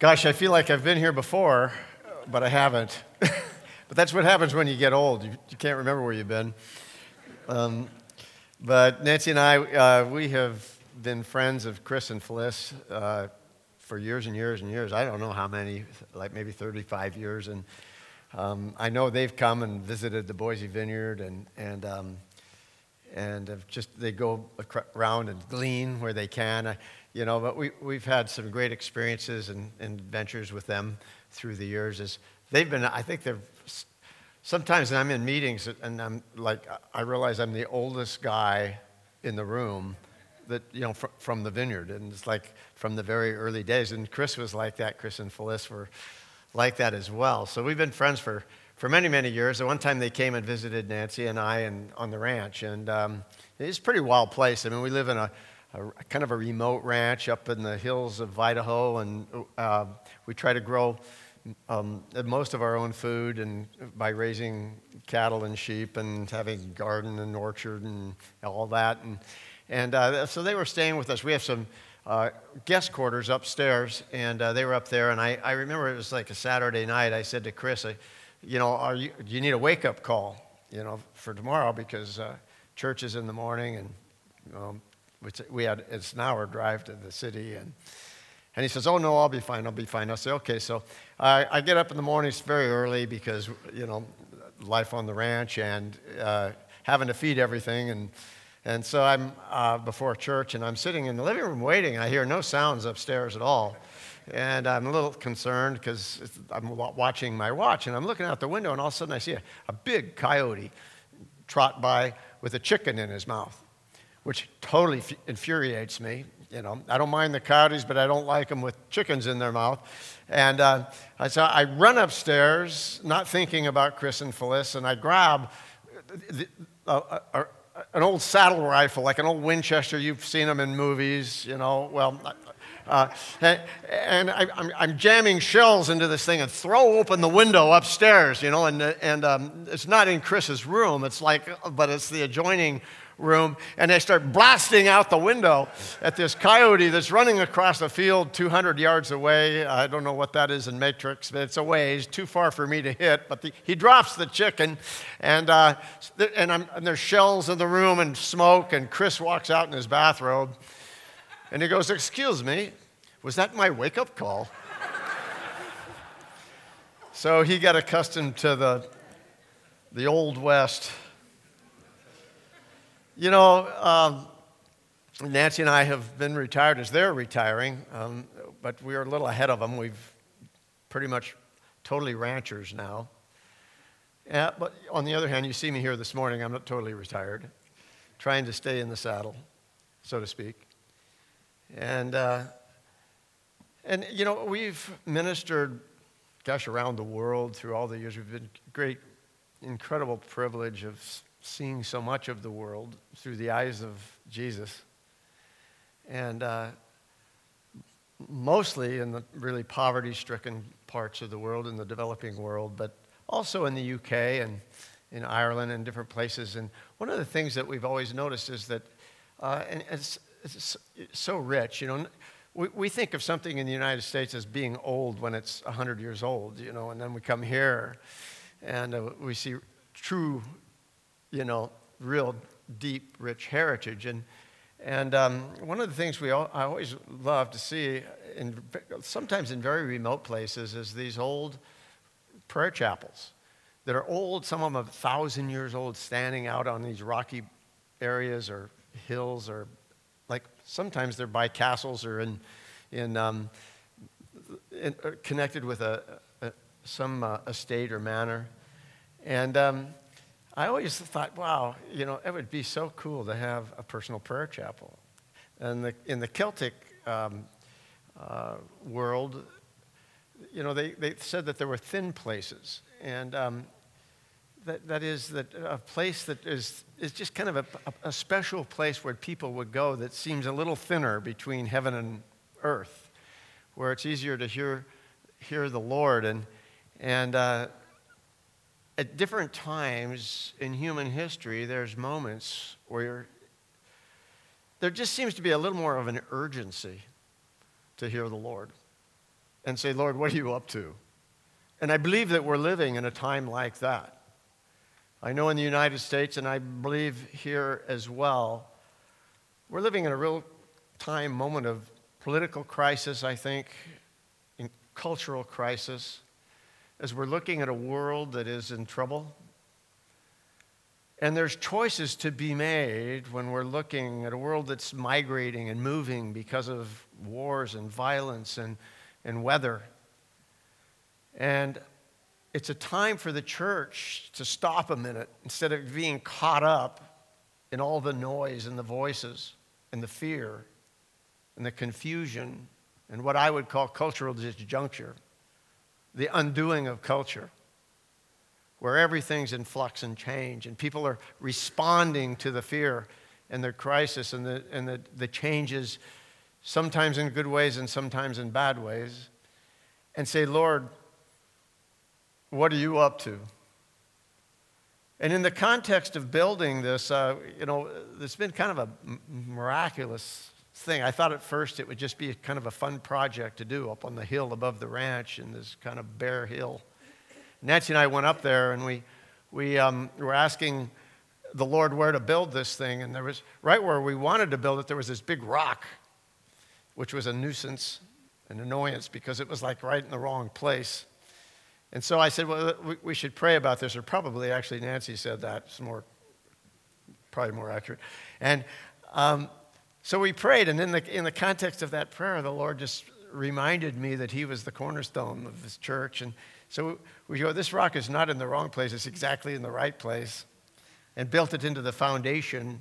Gosh, I feel like I've been here before, but I haven't. but that's what happens when you get old. You, you can't remember where you've been. Um, but Nancy and I, uh, we have been friends of Chris and Phyllis uh, for years and years and years. I don't know how many, like maybe 35 years. And um, I know they've come and visited the Boise Vineyard and, and, um, and just they go around and glean where they can. I, you know, but we, we've had some great experiences and, and adventures with them through the years. As they've been, I think they're, sometimes I'm in meetings and I'm like, I realize I'm the oldest guy in the room that, you know, fr- from the vineyard. And it's like from the very early days. And Chris was like that. Chris and Phyllis were like that as well. So we've been friends for, for many, many years. At one time they came and visited Nancy and I and, on the ranch. And um, it's a pretty wild place. I mean, we live in a, a, kind of a remote ranch up in the hills of Idaho, and uh, we try to grow um, most of our own food and by raising cattle and sheep and having garden and orchard and all that. And, and uh, so they were staying with us. We have some uh, guest quarters upstairs, and uh, they were up there. And I, I remember it was like a Saturday night. I said to Chris, you know, are you, do you need a wake up call, you know, for tomorrow because uh, church is in the morning and um, we had, it's an hour drive to the city. And, and he says, Oh, no, I'll be fine. I'll be fine. I say, Okay. So I, I get up in the morning. It's very early because, you know, life on the ranch and uh, having to feed everything. And, and so I'm uh, before church and I'm sitting in the living room waiting. I hear no sounds upstairs at all. And I'm a little concerned because I'm watching my watch and I'm looking out the window and all of a sudden I see a, a big coyote trot by with a chicken in his mouth which totally infuriates me. You know, I don't mind the coyotes, but I don't like them with chickens in their mouth. And uh, I, so I run upstairs, not thinking about Chris and Phyllis, and I grab the, uh, uh, an old saddle rifle, like an old Winchester. You've seen them in movies, you know. Well, uh, and, and I, am jamming shells into this thing and throw open the window upstairs, you know. And, and um, it's not in Chris's room. It's like, but it's the adjoining room and they start blasting out the window at this coyote that's running across the field 200 yards away. I don't know what that is in Matrix, but it's a ways, too far for me to hit. But the, he drops the chicken, and, uh, and, and there's shells in the room and smoke, and Chris walks out in his bathrobe and he goes, Excuse me, was that my wake up call? so he got accustomed to the, the Old West you know, um, Nancy and I have been retired as they're retiring, um, but we're a little ahead of them. We've pretty much totally ranchers now. Yeah, but on the other hand, you see me here this morning, I'm not totally retired, trying to stay in the saddle, so to speak. And, uh, and you know, we've ministered, gosh, around the world through all the years. We've been great, incredible privilege of seeing so much of the world through the eyes of Jesus. And uh, mostly in the really poverty stricken parts of the world, in the developing world, but also in the UK and in Ireland and different places. And one of the things that we've always noticed is that, uh, and it's, it's, so rich, you know. We, we think of something in the United States as being old when it's 100 years old, you know, and then we come here and uh, we see true you know, real deep, rich heritage. And, and um, one of the things we all, I always love to see, in, sometimes in very remote places, is these old prayer chapels that are old, some of them a thousand years old, standing out on these rocky areas or hills, or like sometimes they're by castles or in, in, um, in uh, connected with a, a some uh, estate or manor. And um, I always thought, wow, you know, it would be so cool to have a personal prayer chapel. And the, in the Celtic um, uh, world, you know, they, they said that there were thin places. And um, that, that is that a place that is, is just kind of a, a special place where people would go that seems a little thinner between heaven and earth, where it's easier to hear, hear the Lord. And, and uh, at different times in human history, there's moments where there just seems to be a little more of an urgency to hear the Lord. and say, Lord, what are you up to? And I believe that we're living in a time like that. I know in the United States, and I believe here as well, we're living in a real time moment of political crisis, I think, in cultural crisis, as we're looking at a world that is in trouble. And there's choices to be made when we're looking at a world that's migrating and moving because of wars and violence and, and weather. And it's a time for the church to stop a minute instead of being caught up in all the noise and the voices and the fear and the confusion and what I would call cultural disjuncture, the undoing of culture, where everything's in flux and change and people are responding to the fear and the crisis and the, and the, the changes, sometimes in good ways and sometimes in bad ways, and say, Lord, what are you up to? And in the context of building this, uh, you know, it's been kind of a miraculous thing. I thought at first it would just be kind of a fun project to do up on the hill above the ranch in this kind of bare hill. Nancy and I went up there and we, we um, were asking the Lord where to build this thing. And there was, right where we wanted to build it, there was this big rock, which was a nuisance, an annoyance, because it was like right in the wrong place. And so I said, well, we should pray about this, or probably actually Nancy said that. It's more, probably more accurate. And um, so we prayed, and in the, in the context of that prayer, the Lord just reminded me that He was the cornerstone of this church. And so we go, this rock is not in the wrong place, it's exactly in the right place. And built it into the foundation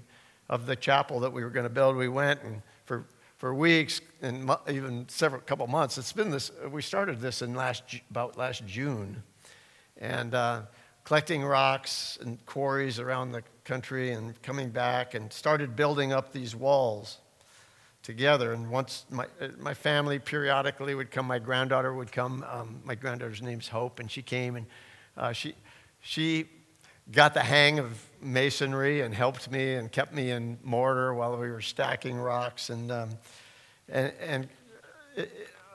of the chapel that we were going to build. We went and for for weeks and even several couple months. It's been this. We started this in last about last June, and uh, collecting rocks and quarries around the country and coming back and started building up these walls together. And once my uh, my family periodically would come, my granddaughter would come. Um, my granddaughter's name's Hope, and she came and uh, she she got the hang of masonry and helped me and kept me in mortar while we were stacking rocks and um, and, and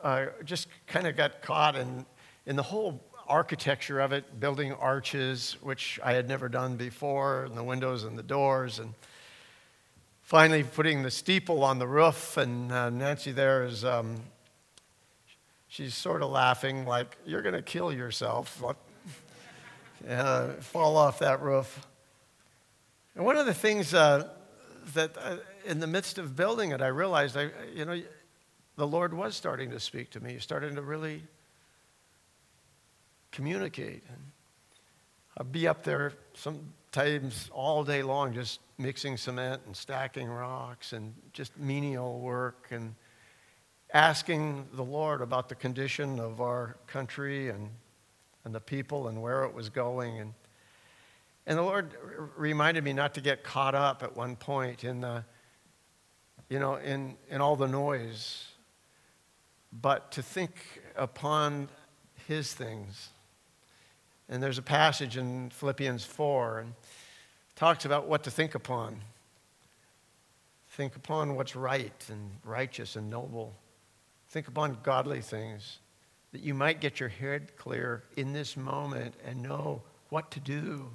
uh, just kind of got caught in in the whole architecture of it, building arches, which I had never done before, and the windows and the doors, and finally putting the steeple on the roof. And uh, Nancy there is. Um, she's sort of laughing, like, You're going to kill yourself uh, fall off that roof. And one of the things uh, that uh, in the midst of building it, I realized, I, you know, the Lord was starting to speak to me, starting to really communicate. And I'd be up there sometimes all day long just mixing cement and stacking rocks and just menial work and asking the Lord about the condition of our country and and the people and where it was going. And, and the Lord reminded me not to get caught up at one point in the, you know, in, in all the noise, but to think upon his things. And there's a passage in Philippians 4 and talks about what to think upon. Think upon what's right and righteous and noble. Think upon godly things that you might get your head clear in this moment and know what to do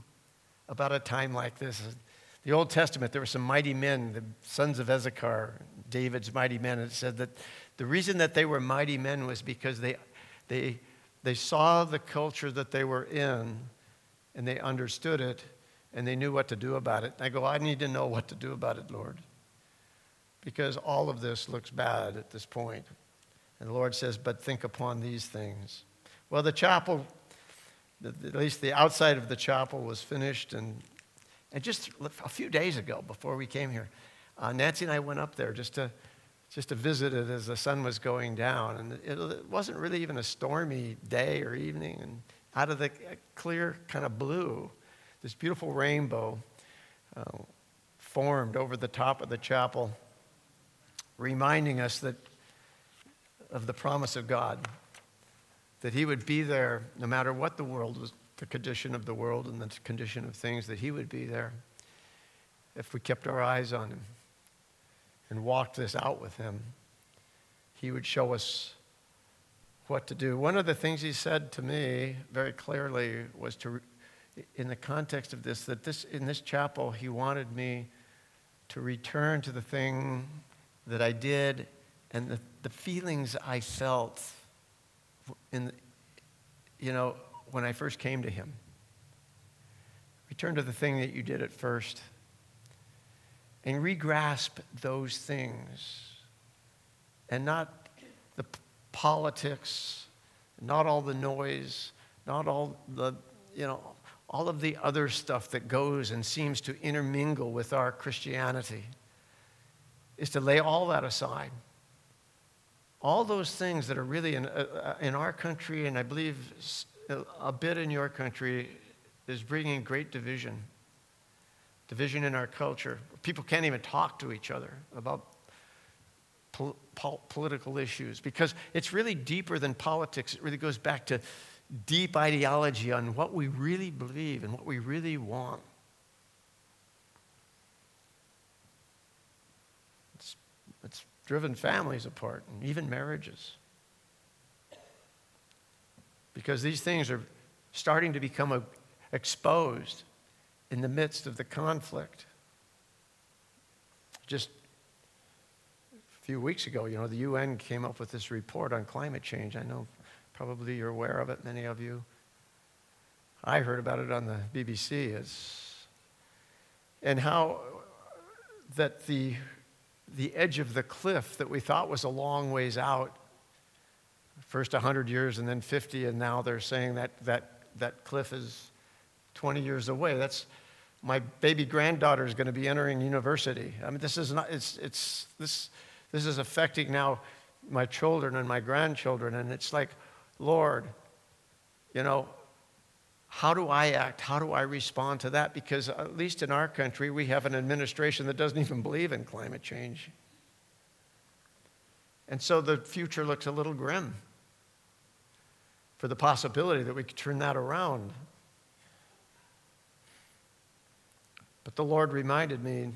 about a time like this. The Old Testament, there were some mighty men, the sons of Issachar, David's mighty men. It said that the reason that they were mighty men was because they, they, they saw the culture that they were in and they understood it and they knew what to do about it. And I go, I need to know what to do about it, Lord, because all of this looks bad at this point. And the Lord says, But think upon these things. Well, the chapel, at least the outside of the chapel, was finished. And, and just a few days ago, before we came here, uh, Nancy and I went up there just to, just to visit it as the sun was going down. And it, it wasn't really even a stormy day or evening. And out of the clear kind of blue, this beautiful rainbow uh, formed over the top of the chapel, reminding us that of the promise of God that He would be there no matter what the world was, the condition of the world and the condition of things, that He would be there if we kept our eyes on Him and walked this out with Him. He would show us what to do. One of the things he said to me very clearly was to, in the context of this, that this, in this chapel, he wanted me to return to the thing that I did and the, the feelings I felt in, you know, when I first came to him. Return to the thing that you did at first and regrasp those things and not the politics, not all the noise, not all the, you know, all of the other stuff that goes and seems to intermingle with our Christianity, is to lay all that aside. All those things that are really in, uh, uh in our country, and I believe a bit in your country, is bringing great division. Division in our culture. People can't even talk to each other about pol- pol- political issues because it's really deeper than politics. It really goes back to deep ideology on what we really believe and what we really want. It's, it's driven families apart and even marriages. Because these things are starting to become a, exposed in the midst of the conflict. Just a few weeks ago, you know, the UN came up with this report on climate change. I know Probably you're aware of it, many of you. I heard about it on the BBC. It's, and how that the, the edge of the cliff that we thought was a long ways out, first 100 years and then 50, and now they're saying that that, that cliff is 20 years away. That's my baby granddaughter is going to be entering university. I mean, this is not, it's, it's, this, this is affecting now my children and my grandchildren, and it's like, Lord, you know, how do I act? How do I respond to that? Because at least in our country, we have an administration that doesn't even believe in climate change. And so the future looks a little grim for the possibility that we could turn that around. But the Lord reminded me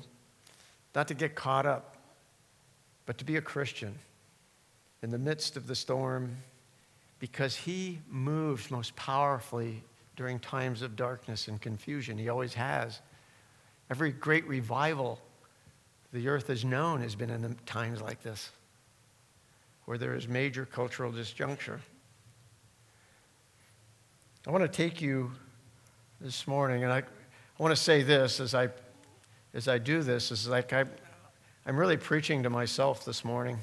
not to get caught up, but to be a Christian in the midst of the storm because he moves most powerfully during times of darkness and confusion. He always has. Every great revival the earth has known has been in times like this, where there is major cultural disjuncture. I want to take you this morning, and I, I want to say this as I, as I do this, is like I, I'm really preaching to myself this morning.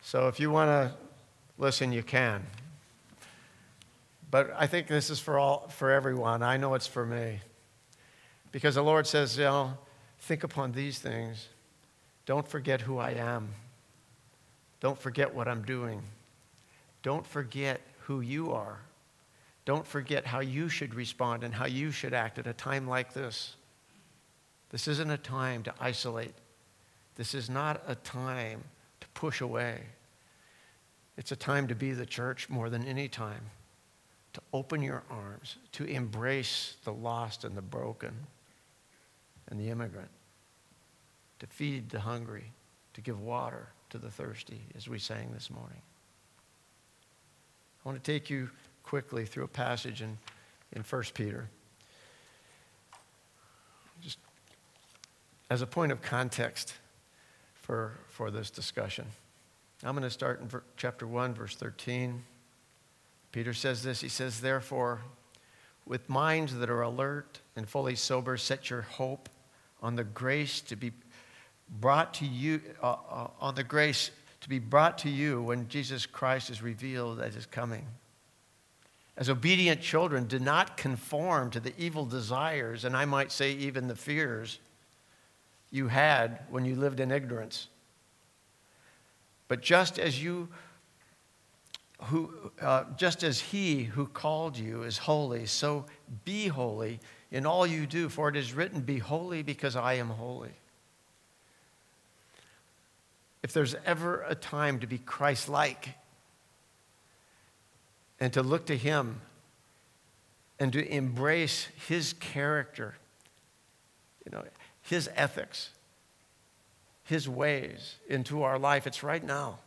So if you want to listen, you can. But I think this is for all for everyone. I know it's for me. Because the Lord says, you know, think upon these things. Don't forget who I am. Don't forget what I'm doing. Don't forget who you are. Don't forget how you should respond and how you should act at a time like this. This isn't a time to isolate. This is not a time to push away. It's a time to be the church more than any time, to open your arms, to embrace the lost and the broken and the immigrant, to feed the hungry, to give water to the thirsty, as we sang this morning. I want to take you quickly through a passage in, in 1 Peter. Just as a point of context for, for this discussion. I'm going to start in chapter 1, verse 13. Peter says this He says, Therefore, with minds that are alert and fully sober, set your hope on the grace to be brought to you, uh, uh, on the grace to be brought to you when Jesus Christ is revealed as his coming. As obedient children, do not conform to the evil desires, and I might say even the fears you had when you lived in ignorance. But just as you who, uh, just as he who called you is holy, so be holy in all you do, for it is written, Be holy because I am holy. If there's ever a time to be Christ like and to look to him and to embrace his character, you know, his ethics, his ways into our life. It's right now.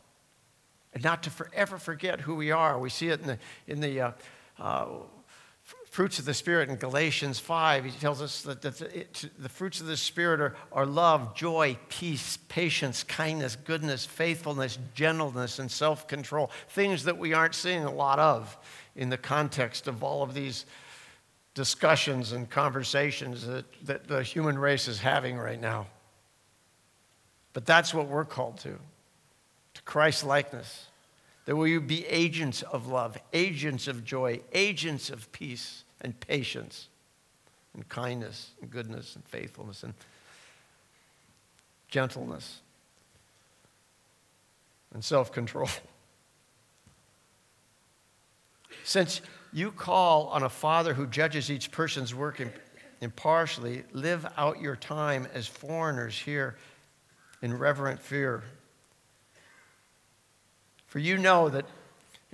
and not to forever forget who we are. We see it in the, in the uh, uh, fruits of the Spirit in Galatians 5. He tells us that the, fruits of the Spirit are, are love, joy, peace, patience, kindness, goodness, faithfulness, gentleness, and self control. Things that we aren't seeing a lot of in the context of all of these discussions and conversations that, that the human race is having right now. But that's what we're called to to Christ likeness. That we be agents of love, agents of joy, agents of peace and patience and kindness and goodness and faithfulness and gentleness and self control. Since you call on a father who judges each person's work impartially, live out your time as foreigners here in reverent fear. For you know that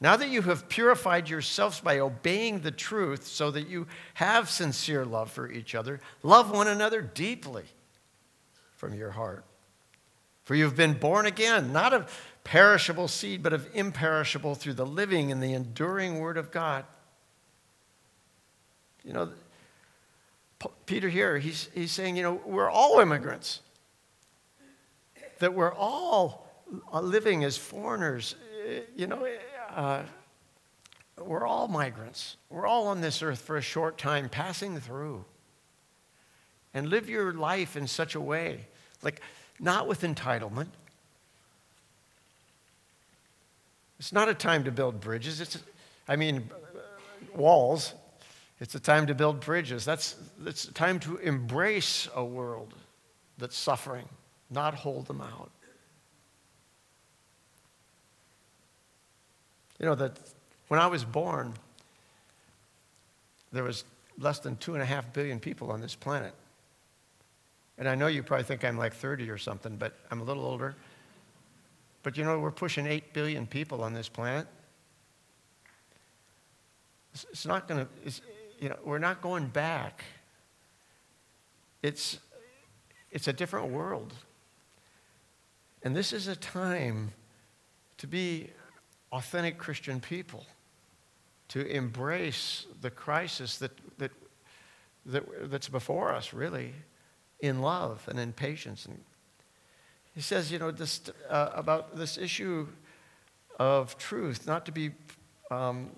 Now that you have purified yourselves by obeying the truth so that you have sincere love for each other, love one another deeply from your heart. For you have been born again, not of perishable seed, but of imperishable through the living and the enduring word of God. You know, Peter here, he's, he's saying, you know, we're all immigrants, that we're all uh, living as foreigners. Uh, you know, uh, we're all migrants. We're all on this earth for a short time, passing through. And live your life in such a way, like not with entitlement. It's not a time to build bridges. It's, I mean, walls. It's a time to build bridges. That's it's a time to embrace a world that's suffering, not hold them out. You know, that when I was born, there was less than two and a half billion people on this planet. And I know you probably think I'm like 30 or something, but I'm a little older. But you know, we're pushing 8 billion people on this planet. It's not going to, you know, we're not going back. It's, it's a different world. And this is a time to be authentic Christian people, to embrace the crisis that, that, that, that's before us, really, in love and in patience. And he says, you know, this, uh, about this issue of truth, not to be um,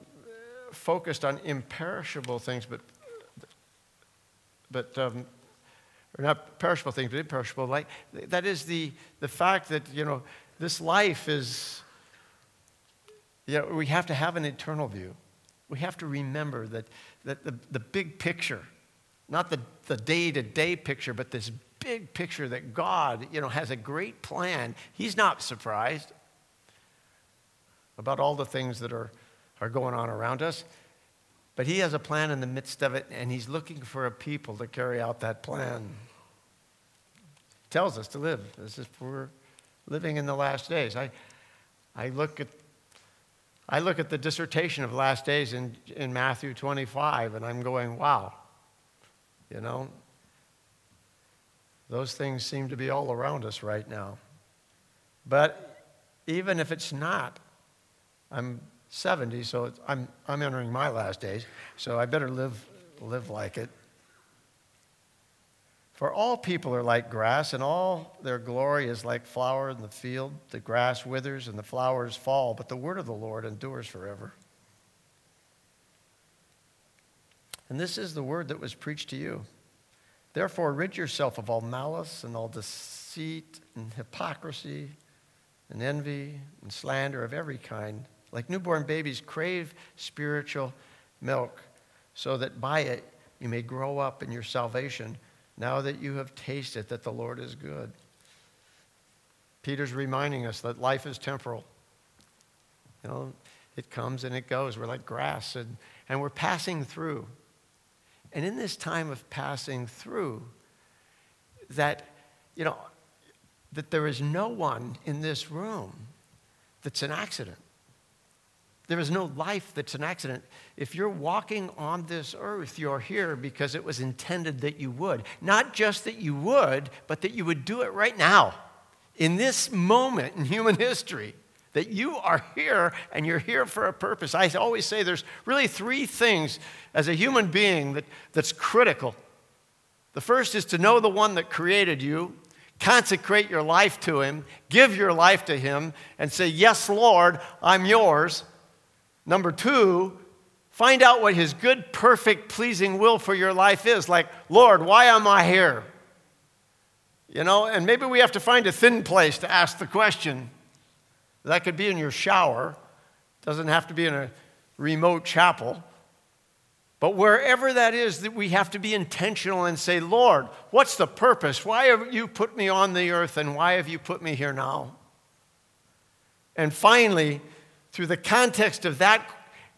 focused on imperishable things, but, but um, or not perishable things, but imperishable. Like that is the the fact that you know this life is you know, we have to have an eternal view. We have to remember that, that the, the big picture, not the, the day-to-day picture, but this big picture that God, you know, has a great plan. He's not surprised about all the things that are, are going on around us. But he has a plan in the midst of it, and he's looking for a people to carry out that plan. He tells us to live as if we're living in the last days. I, I look at I look at the dissertation of last days in, in Matthew 25 and I'm going, wow, you know, those things seem to be all around us right now. But even if it's not, I'm 70, so I'm, I'm entering my last days, so I better live, live like it. For all people are like grass, and all their glory is like flower in the field. The grass withers and the flowers fall, but the word of the Lord endures forever. And this is the word that was preached to you. Therefore, rid yourself of all malice and all deceit and hypocrisy and envy and slander of every kind. Like newborn babies, crave spiritual milk, so that by it you may grow up in your salvation now that you have tasted that the Lord is good. Peter's reminding us that life is temporal You know, it comes and it goes. We're like grass, and, and we're passing through. And in this time of passing through, that, you know, that there is no one in this room that's an accident. There is no life that's an accident. If you're walking on this earth, you're here because it was intended that you would. Not just that you would, but that you would do it right now, in this moment in human history. That you are here and you're here for a purpose. I always say there's really three things as a human being that, that's critical. The first is to know the one that created you, consecrate your life to him, give your life to him, and say, Yes, Lord, I'm yours. Number two, find out what his good, perfect, pleasing will for your life is. Like, Lord, why am I here? You know, and maybe we have to find a thin place to ask the question. That could be in your shower, doesn't have to be in a remote chapel. But wherever that is, that we have to be intentional and say, Lord, what's the purpose? Why have you put me on the earth and why have you put me here now? And finally, through the context of that,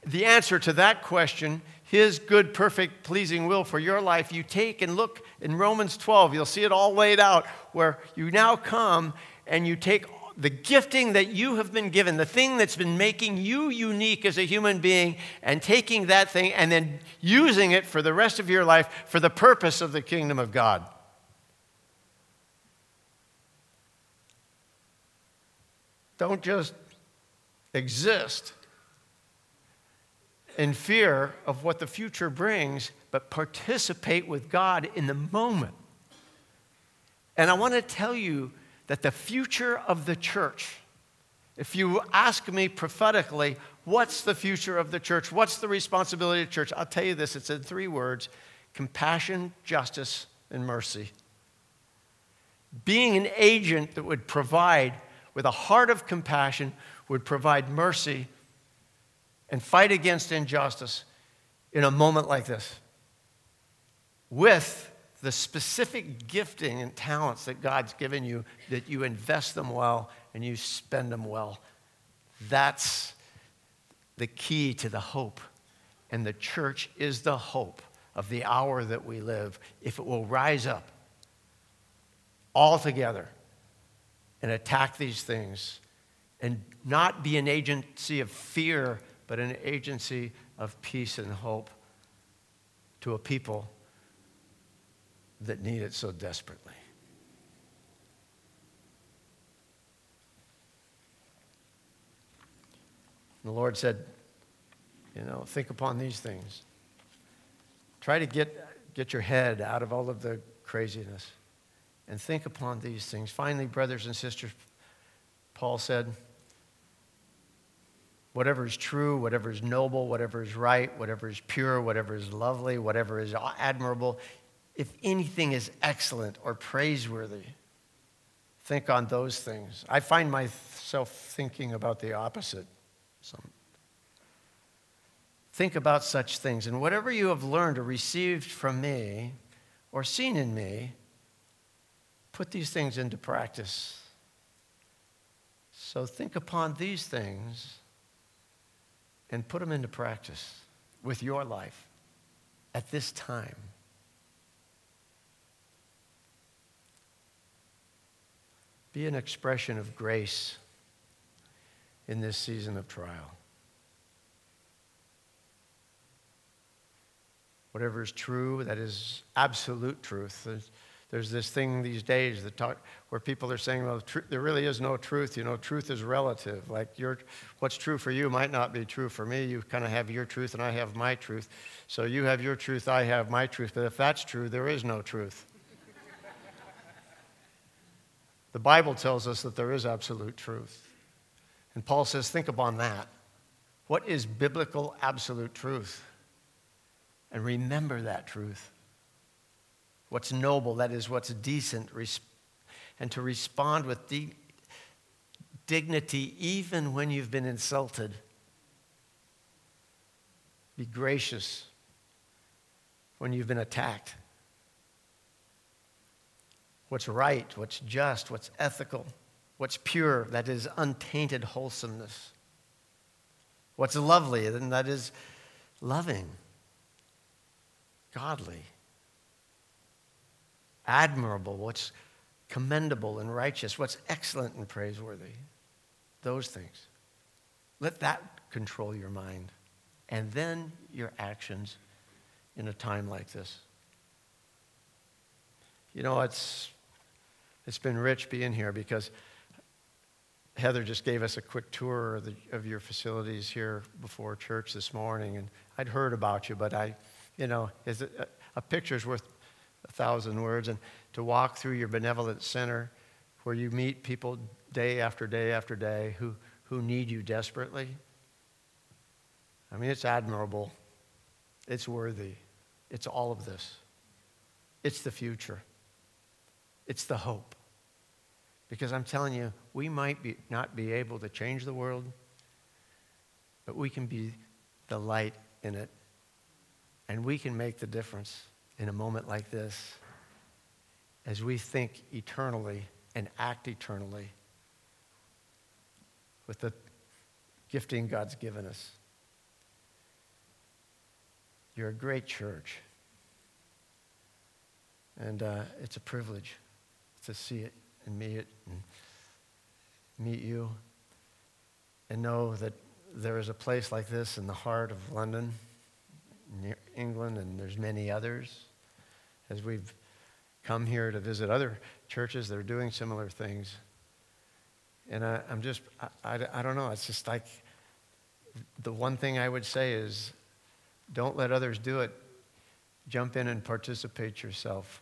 the answer to that question, his good, perfect, pleasing will for your life, you take and look in Romans 12. You'll see it all laid out where you now come and you take the gifting that you have been given, the thing that's been making you unique as a human being, and taking that thing and then using it for the rest of your life for the purpose of the kingdom of God. Don't just exist in fear of what the future brings, but participate with God in the moment. And I want to tell you that the future of the church, if you ask me prophetically, what's the future of the church? What's the responsibility of the church? I'll tell you this it's in three words compassion, justice, and mercy. Being an agent that would provide with a heart of compassion, would provide mercy and fight against injustice in a moment like this with the specific gifting and talents that God's given you, that you invest them well and you spend them well. That's the key to the hope. And the church is the hope of the hour that we live if it will rise up all together and attack these things and not be an agency of fear, but an agency of peace and hope to a people that need it so desperately. the Lord said, you know, think upon these things. Try to get, get your head out of all of the craziness and think upon these things. Finally, brothers and sisters, Paul said, whatever is true, whatever is noble, whatever is right, whatever is pure, whatever is lovely, whatever is admirable, if anything is excellent or praiseworthy, think on those things. I find myself thinking about the opposite. Some. Think about such things. And whatever you have learned or received from me or seen in me, put these things into practice. So think upon these things and put them into practice with your life at this time. Be an expression of grace in this season of trial. Whatever is true, that is absolute truth. There's, there's this thing these days that talk, where people are saying, well, tr- there really is no truth. You know, truth is relative. Like your, what's true for you might not be true for me. You kind of have your truth and I have my truth. So you have your truth, I have my truth. But if that's true, there is no truth. the Bible tells us that there is absolute truth. And Paul says, think upon that. What is biblical absolute truth? And remember that truth what's noble, that is, what's decent, and to respond with di- dignity even when you've been insulted. Be gracious when you've been attacked. What's right, what's just, what's ethical, what's pure, that is untainted wholesomeness. What's lovely? Then that is loving, godly, admirable, what's commendable and righteous, what's excellent and praiseworthy. Those things. Let that control your mind and then your actions in a time like this. You know, it's, it's been rich being here because Heather just gave us a quick tour of, the, of your facilities here before church this morning, and I'd heard about you, but I, you know, a, uh, a picture's worth a thousand words, and to walk through your benevolent center where you meet people day after day after day who, who need you desperately. I mean, it's admirable. It's worthy. It's all of this. It's the future. It's the hope. Because I'm telling you, we might be, not be able to change the world, but we can be the light in it. And we can make the difference in a moment like this as we think eternally and act eternally with the gifting God's given us. You're a great church. And uh, it's a privilege to see it and meet it and meet you and know that there is a place like this in the heart of London, near England, and there's many others. As we've come here to visit other churches that are doing similar things. And I, am just, I, I, I don't know, it's just like the one thing I would say is don't let others do it. Jump in and participate yourself.